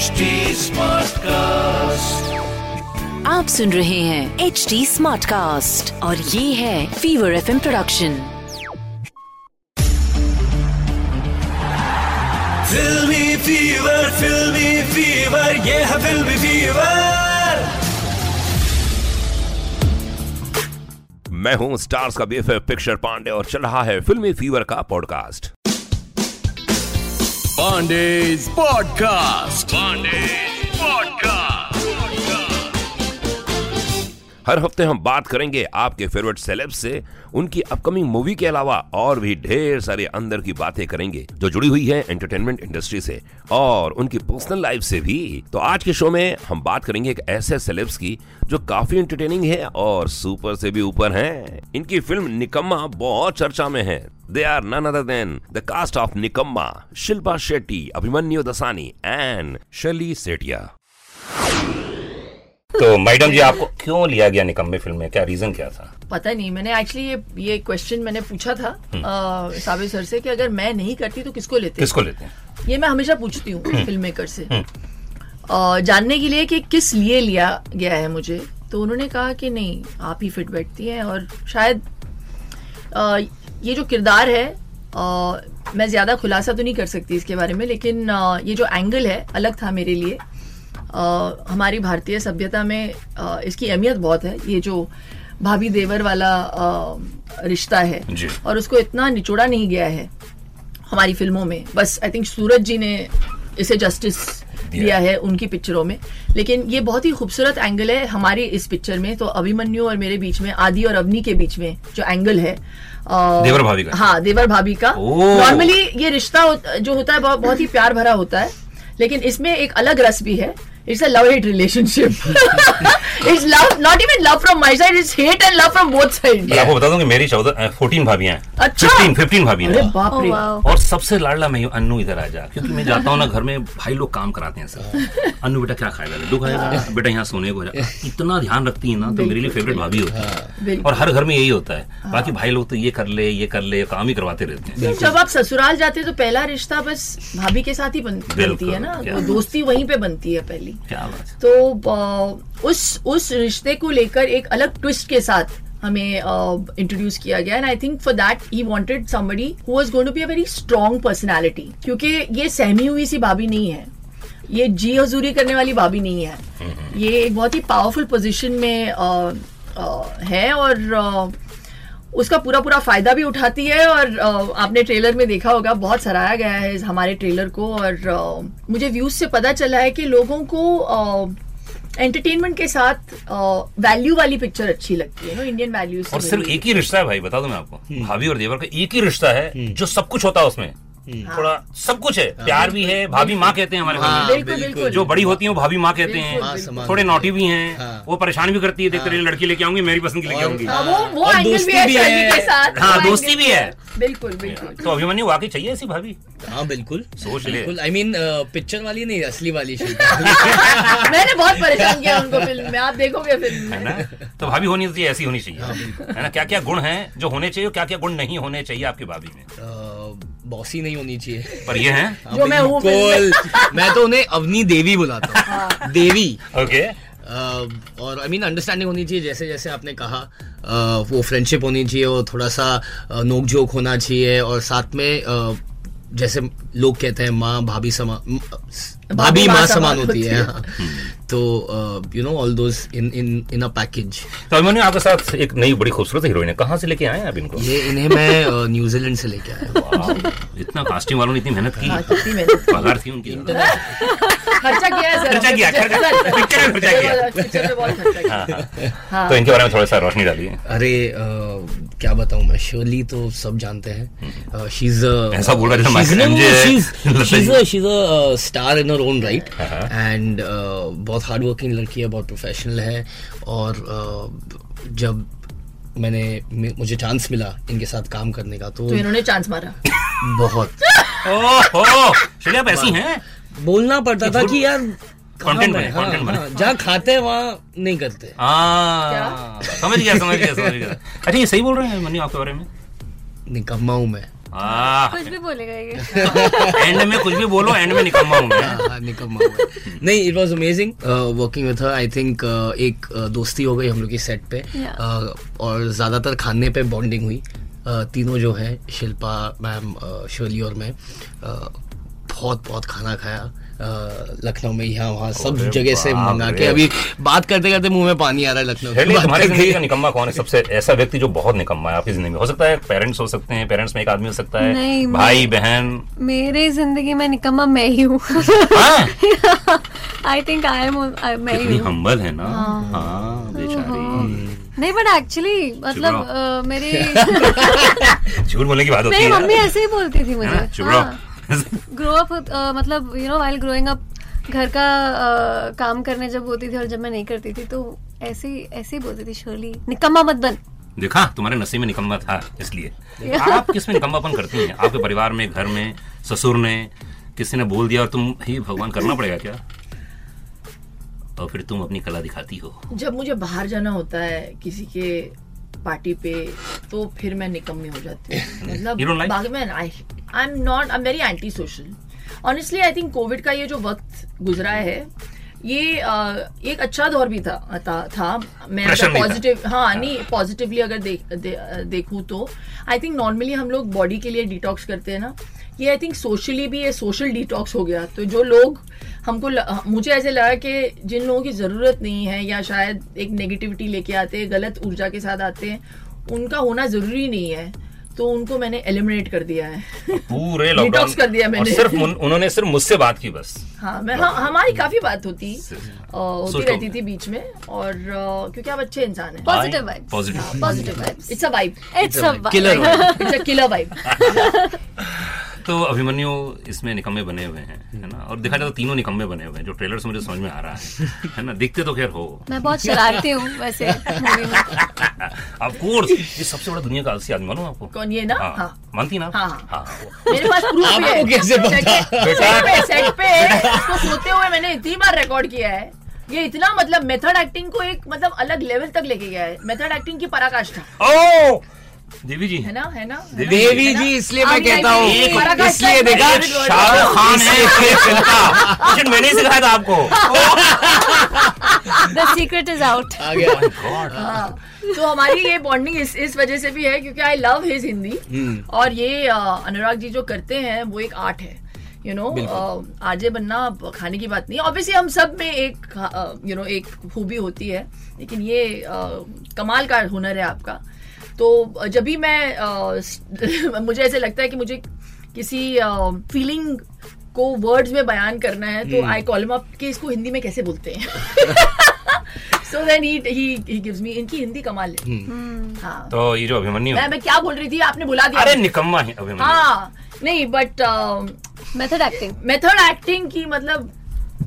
HD Smartcast. आप सुन रहे हैं एच डी स्मार्ट कास्ट और ये है Fever F production filmy fever filmy fever ये है filmy fever. मैं हूँ स्टार्स का बीएफएफ पिक्चर पांडे और चल रहा है फिल्मी फीवर का podcast Pandey's Podcast. Pandey's Podcast. हर हफ़्ते हम बात करेंगे आपके फेवरेट सेलेब से उनकी अपकमिंग मूवी के अलावा और भी ढेर सारे अंदर की बातें करेंगे जो जुड़ी हुई है एंटरटेनमेंट इंडस्ट्री से और उनकी पर्सनल लाइफ से भी तो आज के शो में हम बात करेंगे एक ऐसे सेलेब्स की जो काफ़ी एंटरटेनिंग है और सुपर से भी ऊपर हैं इनकी फ़िल्म निकम्मा बहुत चर्चा में है they are none other than the cast of Nikamma Shilpa Shetty Abhimanyu Dassani and Shirley Setia तो मैडम जी आपको क्यों लिया गया निकम्मे फ़िल्म में? क्या रीजन क्या था? पता नहीं मैंने एक्चुअली ये ये क्वेश्चन मैंने पूछा था अ, साबिर सर से कि अगर मैं नहीं करती तो किसको लेते किसको लेते हैं? ये मैं हमेशा पूछती हूँ फ़िल्म मेकर से। अ, जानने के लिए कि किस लिए लिया गया है मुझे तो उन्होंने कहा कि नहीं आप ही फिट बैठती हैं और शायद अ, ये जो किरदार है अ, मैं ज़्यादा खुलासा तो नहीं कर सकती इसके बारे में लेकिन अ, ये जो एंगल है अलग था मेरे लिए। अ, हमारी भारतीय सभ्यता में अ, इसकी अहमियत बहुत है। ये जो भाभी देवर वाला रिश्ता है। और उसको इतना निचोड़ा नहीं गया है हमारी फ़िल्मों में। बस आई थिंक सूरज जी ने इसे जस्टिस दिया। दिया है। उनकी पिक्चरों में। लेकिन ये बहुत ही खूबसूरत एंगल है हमारी इस पिक्चर में। तो अभिमन्यु और मेरे बीच में आदि और अवनी के बीच में जो एंगल है देवर भाभी का? हाँ देवर भाभी का। नॉर्मली ये रिश्ता जो होता है बहुत ही प्यार भरा होता है। लेकिन इसमें एक अलग रस भी है। It's a love hate relationship it's love not even love from my side it's hate and love from both side मैं आपको बता दूँ कि मेरी चौदह फोर्टीन भाभियाँ हैं। अच्छा। फिफ्टीन फिफ्टीन भाभियाँ अरे हैं बाप रे। और सबसे लाडला मैं हूँ, अन्नू इधर आ जा क्योंकि मैं जाता हूँ ना घर में भाई लोग काम कराते हैं सब। अन्नू बेटा क्या खाएगा? लड्डू खाएगा? बेटा यहाँ सोने को जा। इतना ध्यान रखती है ना तो मेरे लिए फेवरेट भाभी होती है। और हर घर में यही होता है। बाकी भाई लोग तो ये कर ले ये कर ले काम ही करवाते रहते हैं। तो जब आप ससुराल जाते हो तो पहला रिश्ता बस भाभी के साथ ही बन, बनती है ना? दोस्ती वहीं पे बनती है पहली। है। तो उस उस रिश्ते को लेकर एक अलग ट्विस्ट के साथ हमें इंट्रोड्यूस uh, किया गया। And I think for that he wanted somebody who was going to be a very strong personality क्योंकि ये सहमी हुई सी भाभी नहीं है। ये जी हजूरी करने वाली भाभी नहीं है। ये एक बहुत ही पावरफुल पोजीशन में अ, अ, है और अ, उसका पूरा पूरा फ़ायदा भी उठाती है और आपने ट्रेलर में देखा होगा बहुत सराहा गया है इस हमारे ट्रेलर को और मुझे व्यूज़ से पता चला है कि लोगों को एंटरटेनमेंट के साथ वैल्यू वाली पिक्चर अच्छी लगती है नो इंडियन वैल्यूज़ और सिर्फ़ एक ही रिश्ता है भाई बता दो मैं आपको। भाभी और देवर का एक ही रिश्ता है जो सब कुछ होता है उसमें। थोड़ा सब कुछ है प्यार भी है भाभी माँ कहते हैं हमारे घर में। जो बड़ी होती है वो भाभी माँ कहते हैं। थोड़े नोटी भी हैं वो परेशान भी करती है देखते रहिए लड़की लेके आऊँगी मेरी पसंद की लेके आऊँगी। हाँ, वो वो और दोस्ती भी है है। हाँ, दोस्ती भी है। बिल्कुल बिल्कुल। तो अभिमन्यु वाकई चाहिए ऐसी भाभी? हाँ बिल्कुल। सोच ले। बिल्कुल। आई मीन पिक्चर वाली नहीं असली वाली मैंने बहुत परेशान किया उनको फ़िल्म में आप देखोगे फ़िल्म है में ना? तो भाभी होनी चाहिए ऐसी होनी चाहिए। है ना? क्या क्या गुण हैं जो होने चाहिए क्या क्या गुण नहीं होने चाहिए आपकी भाभी में? बॉसी नहीं होनी चाहिए। पर ये हैं? हाँ, जो मैं हूँ मैं तो उन्हें अवनी देवी बुलाता हूँ। देवी। ओके और आई मीन अंडरस्टैंडिंग होनी चाहिए जैसे जैसे आपने कहा अह, वो फ्रेंडशिप होनी चाहिए और थोड़ा सा नोक झोंक होना चाहिए और साथ में अह, जैसे लोग कहते हैं माँ भाभी समान भाभी माँ समान होती है हाँ। तो you know all those in in in a package तो अभिमन्यु आपके साथ एक नई बड़ी खूबसूरत हीरोइन है। कहाँ से लेके आए हैं आप इनको? ये इन्हें मैं न्यूजीलैंड से लेके आया हूँ। इतना कास्टिंग वालों ने इतनी मेहनत की। हाँ, कितनी मेहनत पगार थी उनकी। खर्चा किया सर। खर्चा किया, पिक्चर में खर्चा किया। पिक्चर में बहुत खर्चा किया। हाँ, हाँ। तो इनके बारे में थोड़ा सा रोशनी डालिए। अरे अह, क्या बताऊँ मैं? शर्ली तो सब जानते हैं। शी इज़ ऐसा बोल रहा था माइकल एमजे है। She is a star in her own right. And बहुत हार्ड वर्किंग लड़की है बहुत प्रोफेशनल है। और uh, जब मैंने मुझे चांस मिला इनके साथ काम करने का तो तो इन्होंने चांस मारा। बहुत। ओहो! आप ऐसी हैं? बोलना पड़ता था कि यार मैं- बने, हाँ, content बने। हाँ, जहाँ खाते हैं वहाँ नहीं करते। हाँ समझ गया समझ गया समझ गया। अच्छा ये सही बोल रहे हैं मनी आपके बारे में? निकम्मा हूँ मैं। कुछ भी बोलेगा ये। एंड में कुछ भी बोलो एंड में निकम्मा हूँ मैं। हाँ, निकम्मा नहीं it was amazing working with her I think एक uh, दोस्ती हो गई हम लोग की सेट पे। Yeah. uh, और ज़्यादातर खाने पे बॉन्डिंग हुई। Uh, तीनों जो हैं शिल्पा मैम शर्ली और मैं uh, बहुत बहुत खाना खाया। uh, लखनऊ में यहाँ वहाँ सब जगह से मंगा के अभी बात करते करते मुँह में पानी आ रहा है लखनऊ की शैली, बात तुम्हारी करके। ज़िंदगी का निकम्मा कौन है? सबसे ऐसा व्यक्ति जो बहुत निकम्मा है आपकी ज़िंदगी में। हो सकता है पेरेंट्स हो सकते हैं पेरेंट्स में एक आदमी हो सकता है भाई बहन। मेरे ज़िंदगी में निकम्मा मैं ही हूँ। हाँ, आई थिंक आई एम मैं ही हम्बल है। ना? हाँ। बेचारी। नहीं बट एक्चुअली मतलब मेरी झूठ बोलने की बात होती मेरी है। मम्मी ऐसे ही बोलती थी मुझे। ग्रो अप मतलब you know while growing up घर का अ, काम करने जब होती थी और जब मैं नहीं करती थी तो ऐसे ऐसे ही बोलती थी शर्ली निकम्मा मत बन. देखा तुम्हारे नसीब में निकम्मा था इसलिए। आप किसमें निकम्मापन करती हैं? आपके परिवार में घर में ससुर ने किसी ने बोल दिया और तुम ही भगवान करना पड़ेगा क्या? और फिर तुम अपनी कला दिखाती हो। जब मुझे बाहर जाना होता है किसी के पार्टी पे तो फिर मैं निकम्मी हो जाती हूँ। मतलब like? I am not I am very anti social honestly I think Covid का ये जो वक्त गुजरा है ये अ, एक अच्छा दौर भी था था, था। मैं अगर पॉजिटिव हाँ नहीं पॉजिटिवली अगर देख दे, देखूँ तो आई थिंक नॉर्मली हम लोग बॉडी के लिए डिटॉक्स करते हैं ना। ये आई थिंक सोशली भी ये सोशल डिटॉक्स हो गया। तो जो लोग हमको मुझे ऐसे लगा कि जिन लोगों की ज़रूरत नहीं है या शायद एक नेगेटिविटी लेके आते हैं गलत ऊर्जा के साथ आते हैं उनका होना ज़रूरी नहीं है। तो उनको मैंने एलिमिनेट कर दिया है। पूरे Detox लॉकडाउन कर दिया मैंने। सिर्फ़ उन- उन्होंने सिर्फ़ मुझसे बात की बस। हाँ मैं हाँ हमारी काफ़ी बात होती होती। रहती थी बीच में और क्योंकि आप अच्छे इंसान हैं। Positive vibe positive positive vibes it's a vibe it's a Killer it's a killer vibe तो अभिमन्यु इसमें निकम्मे बने हुए हैं है ना? और देखा जाए तो तीनों निकम्मे बने हुए हैं जो ट्रेलर से मुझे समझ में आ रहा है है ना? दिखते तो खैर हो। मैं बहुत शरारती हूँ वैसे ऑफ़ कोर्स ये सबसे बड़ा दुनिया का आलसी आदमी मालूम आपको? कौन ये ना? हाँ, हाँ। मानती ना? हाँ, हाँ। मेरे पास प्रूफ है। कैसे पता? सेट पे- उसको सोते हुए मैंने इतनी बार रिकॉर्ड किया है। ये इतना मतलब मेथड एक्टिंग को एक मतलब अलग लेवल तक लेके गया है। मेथड एक्टिंग की पराकाष्ठा। ओ देवी जी। है ना है ना? देवी जी इसलिए मैं कहता हूँ इसलिए देखा शाहरुख खान है इसलिए फ़िल्म लेकिन मैंने ही सिखाया था आपको। द सीक्रेट इज़ आउट आ गया। तो हमारी ये बॉन्डिंग इस इस वजह से भी है क्योंकि आई लव हिज हिंदी और ये अनुराग जी जो करते हैं वो एक आर्ट है। यू नो आजे बनना खाने की बात नहीं। ऑब्वियसली हम सब में एक यू नो एक खूबी होती है लेकिन ये कमाल का हुनर है आपका। तो जब भी मैं अ, मुझे ऐसे लगता है कि मुझे किसी फीलिंग को वर्ड्स में बयान करना है तो आई कॉल अप कि इसको हिंदी में कैसे बोलते हैं? So then he he gives me इनकी हिंदी कमाल है। हाँ। तो ये जो अभिमन्यु मैं मैं क्या बोल रही थी? आपने बुला दिया। अरे निकम्मा है अभिमन्यु। हाँ। नहीं uh, but method acting method acting की मतलब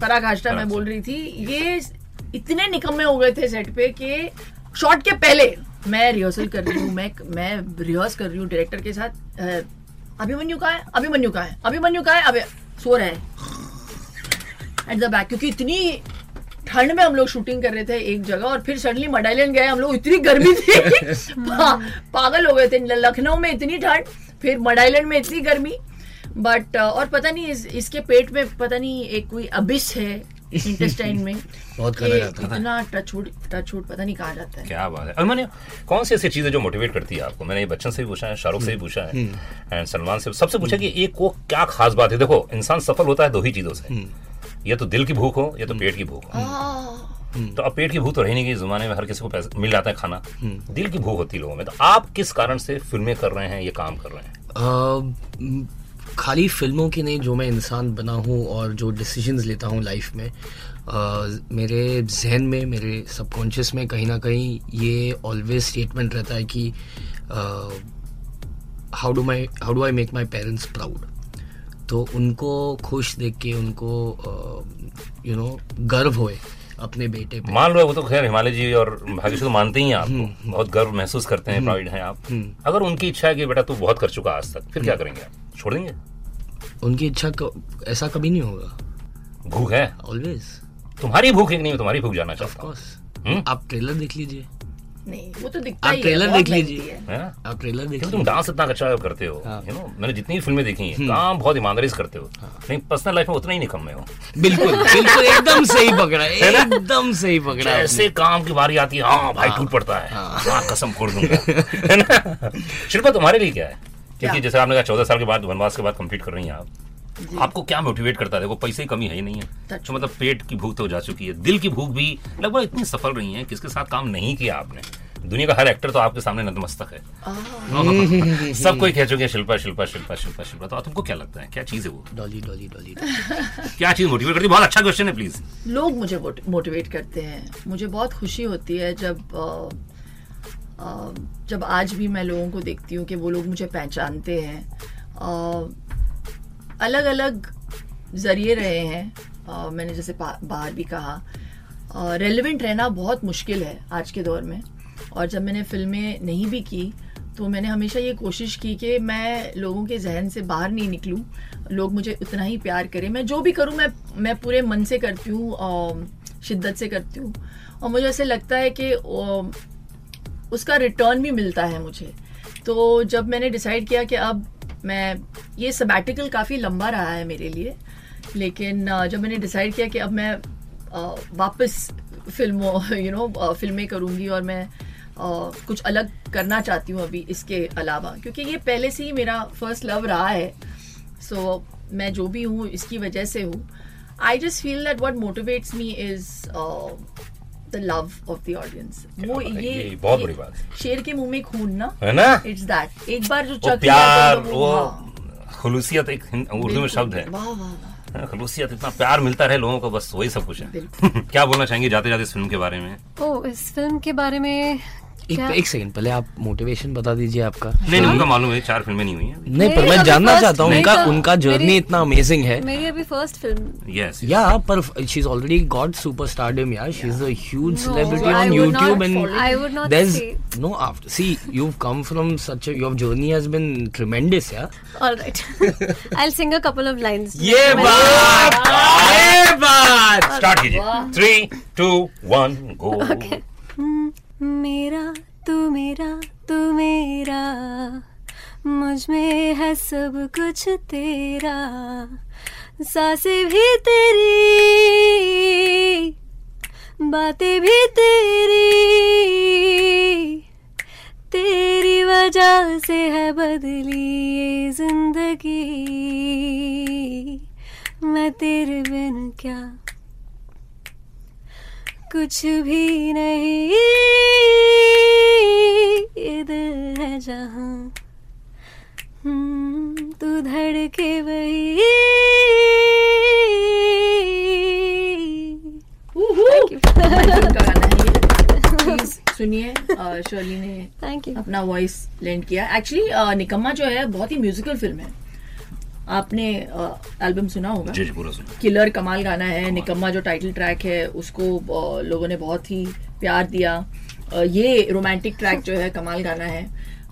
पराकाष्ठा मैं बोल रही थी ये इतने निकम्मे हो गए थे सेट पे कि शॉट के पहले मैं रिहर्सल कर रही हूँ मैं मैं रिहर्स कर रही हूँ डायरेक्टर के साथ अभिमन्यु का है? अभिमन्यु का है? अभिमन्यु का है? अभी सो रहा है। एट द बैक क्योंकि इतनी ठंड में हम लोग शूटिंग कर रहे थे एक जगह और फिर सडनली मडाइलन गए हम लोग इतनी गर्मी थी। पा, पागल हो गए थे। लखनऊ में इतनी ठंड फिर मडाइलन में इतनी गर्मी। बट और पता नहीं इस, इसके पेट में पता नहीं एक कोई अबिस है इंटेस्टाइन में बहुत खाना जाता है। इतना टचवुड टचवुड पता नहीं कहा जाता है। क्या बात है। अभिमन्यु कौन सी ऐसी चीज़ें जो मोटिवेट करती है आपको? मैंने ये बच्चन से भी पूछा है शाहरुख से भी पूछा है एंड सलमान से सबसे पूछा कि एक को क्या खास बात है? देखो इंसान सफल होता है दो ही चीज़ों से। या तो दिल की भूख हो या तो पेट की भूख हो। तो अब पेट की भूख तो रही नहीं कि जमाने में हर किसी को पैसा मिल जाता है खाना। दिल की भूख होती है लोगों में तो आप किस कारण से फ़िल्में कर रहे हैं ये काम कर रहे हैं? खाली फ़िल्मों की नहीं जो मैं इंसान बना हूँ और जो डिसीजंस लेता हूँ लाइफ में अ, मेरे जहन में मेरे सबकॉन्शियस में कहीं ना कहीं ये ऑलवेज स्टेटमेंट रहता है कि how do my how do I make my parents proud तो उनको खुश देख के उनको यू नो गर्व होए। अपने बेटे पे। मान लो वो तो खैर हिमालय जी और भाग्य तो मानते ही हैं आपको बहुत गर्व महसूस करते हैं प्राउड हैं आप। अगर उनकी इच्छा है कि बेटा तू बहुत कर चुका आज तक फिर क्या करेंगे आप? छोड़ देंगे? उनकी इच्छा ऐसा कभी नहीं होगा। भूख है? ऑलवेज तुम्हारी भूख एक नहीं तुम्हारी भूख जाना चाहता हम्म? आप ट्रेलर देख लीजिए। नहीं वो तो दिखता आप ट्रेलर देख लीजिए। है। है ना? आप ट्रेलर देख क्योंकि तुम डांस इतना अच्छा करते हो हाँ। यू नो मैंने जितनी फ़िल्में देखी हैं काम बहुत ईमानदारी से करते हो। नहीं पर्सनल लाइफ में उतना ही निकम्मे हो। बिल्कुल बिल्कुल एकदम सही पकड़ा एकदम सही पकड़ा आपने। जैसे काम की बारी आती है हाँ भाई टूट पड़ता है। हाँ। कसम फोड़ दूँगा। है ना? शिल्पा तुम्हारे लिए क्या है? क्योंकि जैसे आपने कहा चौदह साल के बाद वनवास के बाद कंप्लीट कर रही हैं आप। आपको क्या मोटिवेट करता है? देखो पैसे की कमी है ही नहीं है. तो मतलब पेट की भूख तो जा चुकी है दिल की भूख भी लगभग इतनी सफल रही है किसके साथ काम नहीं किया आपने? दुनिया का हर एक्टर तो आपके सामने नतमस्तक है। सब कोई कह चुके हैं शिल्पा शिल्पा शिल्पा शिल्पा शिल्पा। तो तुमको क्या लगता है? क्या चीज़ है वो? डॉली डॉली डॉली। क्या चीज़ मोटिवेट करती है? बहुत अच्छा क्वेश्चन है प्लीज़ लोग मुझे मोटिवेट करते हैं। मुझे बहुत खुशी होती है जब जब आज भी मैं लोगों को देखती हूँ कि वो लोग मुझे पहचानते हैं। अलग अलग ज़रिए रहे हैं। अ, मैंने जैसे बाहर भी कहा। रेलिवेंट रहना बहुत मुश्किल है आज के दौर में। और जब मैंने फ़िल्में नहीं भी की तो मैंने हमेशा ये कोशिश की कि मैं लोगों के जहन से बाहर नहीं निकलूं। लोग मुझे उतना ही प्यार करें। मैं जो भी करूँ मैं मैं पूरे मन से करती हूँ शिद्दत से करती हूँ। और मुझे ऐसे लगता है कि उसका रिटर्न भी मिलता है मुझे। तो जब मैंने डिसाइड किया कि अब मैं, ये सबैटिकल काफ़ी लंबा रहा है मेरे लिए, लेकिन जब मैंने डिसाइड किया कि अब मैं वापस फ़िल्मों यू नो फ़िल्में करूँगी और मैं कुछ अलग करना चाहती हूँ अभी इसके अलावा, क्योंकि ये पहले से ही मेरा फ़र्स्ट लव रहा है। सो मैं जो भी हूँ, इसकी वजह से हूँ। I just feel that what motivates me is the love of the audience वो है, ये ये बहुत बड़ी बात। शेर के मुँह में खून ना है ना? इट्स दैट एक बार जो चक प्यार तो वो हाँ, खलूसियत एक उर्दू में शब्द है। वाह वाह वाह। हाँ, खलूसियत इतना प्यार मिलता रहे लोगों को बस वही सब कुछ है। क्या बोलना चाहेंगे जाते जाते इस फ़िल्म के बारे में? ओ इस फ़िल्म के बारे में एक क्या? एक सेकंड पहले आप मोटिवेशन बता दीजिए आपका। नहीं नहीं उनका मालूम है चार फ़िल्में नहीं हुई हैं नहीं पर मैं जानना चाहता हूँ उनका तो- उनका जर्नी इतना अमेजिंग है। मेरी अभी फ़र्स्ट फ़िल्म यस या पर she is already got superstardom यार। She is a huge would not YouTube and I would not there's say. no after see you've come from such a your journey has been tremendous yeah? Alright I will sing a couple of lines ये बात ये बात start कीजिए। Three to one go मेरा, तू मेरा तू मेरा। मुझमें है सब कुछ तेरा। साँसें भी तेरी, बातें भी तेरी। तेरी वजह से है बदली ये ज़िंदगी। मैं तेरे बिन क्या कुछ भी नहीं। ये दिल है जहाँ। हम्म, तू धड़के वही। सुनिए अ, शर्ली ने थैंक यू अपना वॉइस लेंड किया। एक्चुअली निकम्मा जो है बहुत ही म्यूजिकल फ़िल्म है। आपने एल्बम सुना होगा? जी जी पूरा सुनो। किलर कमाल गाना है कमाल। निकम्मा जो टाइटल ट्रैक है उसको लोगों ने बहुत ही प्यार दिया। ये रोमांटिक ट्रैक जो है कमाल गाना है।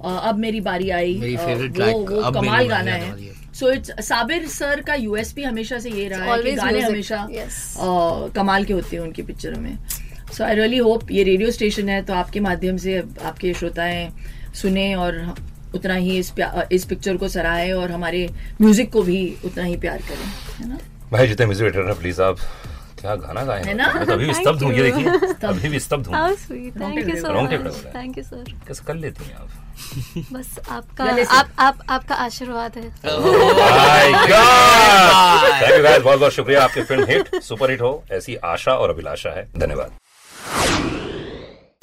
अब मेरी बारी आई। मेरी वो, वो अब कमाल गाना है। है। सो इट्स साबिर सर का यूएसपी हमेशा से ये रहा है कि गाने हमेशा कमाल के होते हैं उनकी पिक्चरों में। सो आई रियली होप ये रेडियो स्टेशन है तो आपके माध्यम से आपके श्रोताएँ सुने और उतना ही इस प्या- इस पिक्चर को सराहे और हमारे म्यूज़िक को भी उतना ही प्यार करें है ना? भाई जितने म्यूज़िक डायरेक्टर प्लीज़ आप क्या गाना गाए? है ना? तो अभी भी स्तब्ध हूँ ये देखिए। अभी भी स्तब्ध हूँ how sweet thank you so much. Thank you sir कैसे कर लेती हैं आप? बस आपका आप आप आपका आशीर्वाद है। My god thank you guys बहुत बहुत शुक्रिया। आपकी फ़िल्म हिट सुपर हिट हो। ऐसी आशा और अभिलाषा है। धन्यवाद।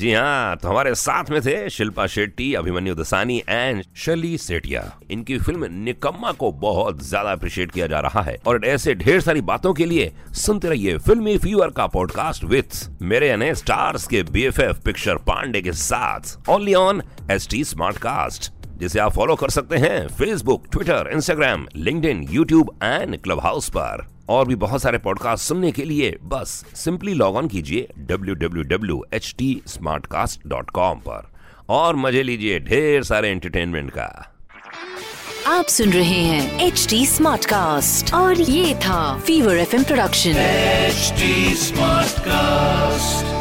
जी हाँ तो हमारे साथ में थे शिल्पा शेट्टी, अभिमन्यु दसानी एंड शली सेठिया इनकी फ़िल्म निकम्मा को बहुत ज़्यादा अप्रिशिएट किया जा रहा है। और ऐसे ढेर सारी बातों के लिए सुनते रहिए फिल्मी फीवर का पॉडकास्ट विथ मेरे यानी स्टार्स के बीएफएफ पिक्चर पांडे के साथ only on S T Smartcast जिसे आप फॉलो कर सकते हैं Facebook Twitter Instagram LinkedIn YouTube and Clubhouse पर। और भी बहुत सारे पॉडकास्ट सुनने के लिए बस सिंपली लॉग ऑन कीजिए www.htsmartcast.com पर। और मज़े लीजिए ढेर सारे एंटरटेनमेंट का। आप सुन रहे हैं एच डी स्मार्ट कास्ट और ये था Fever F production smart Smartcast.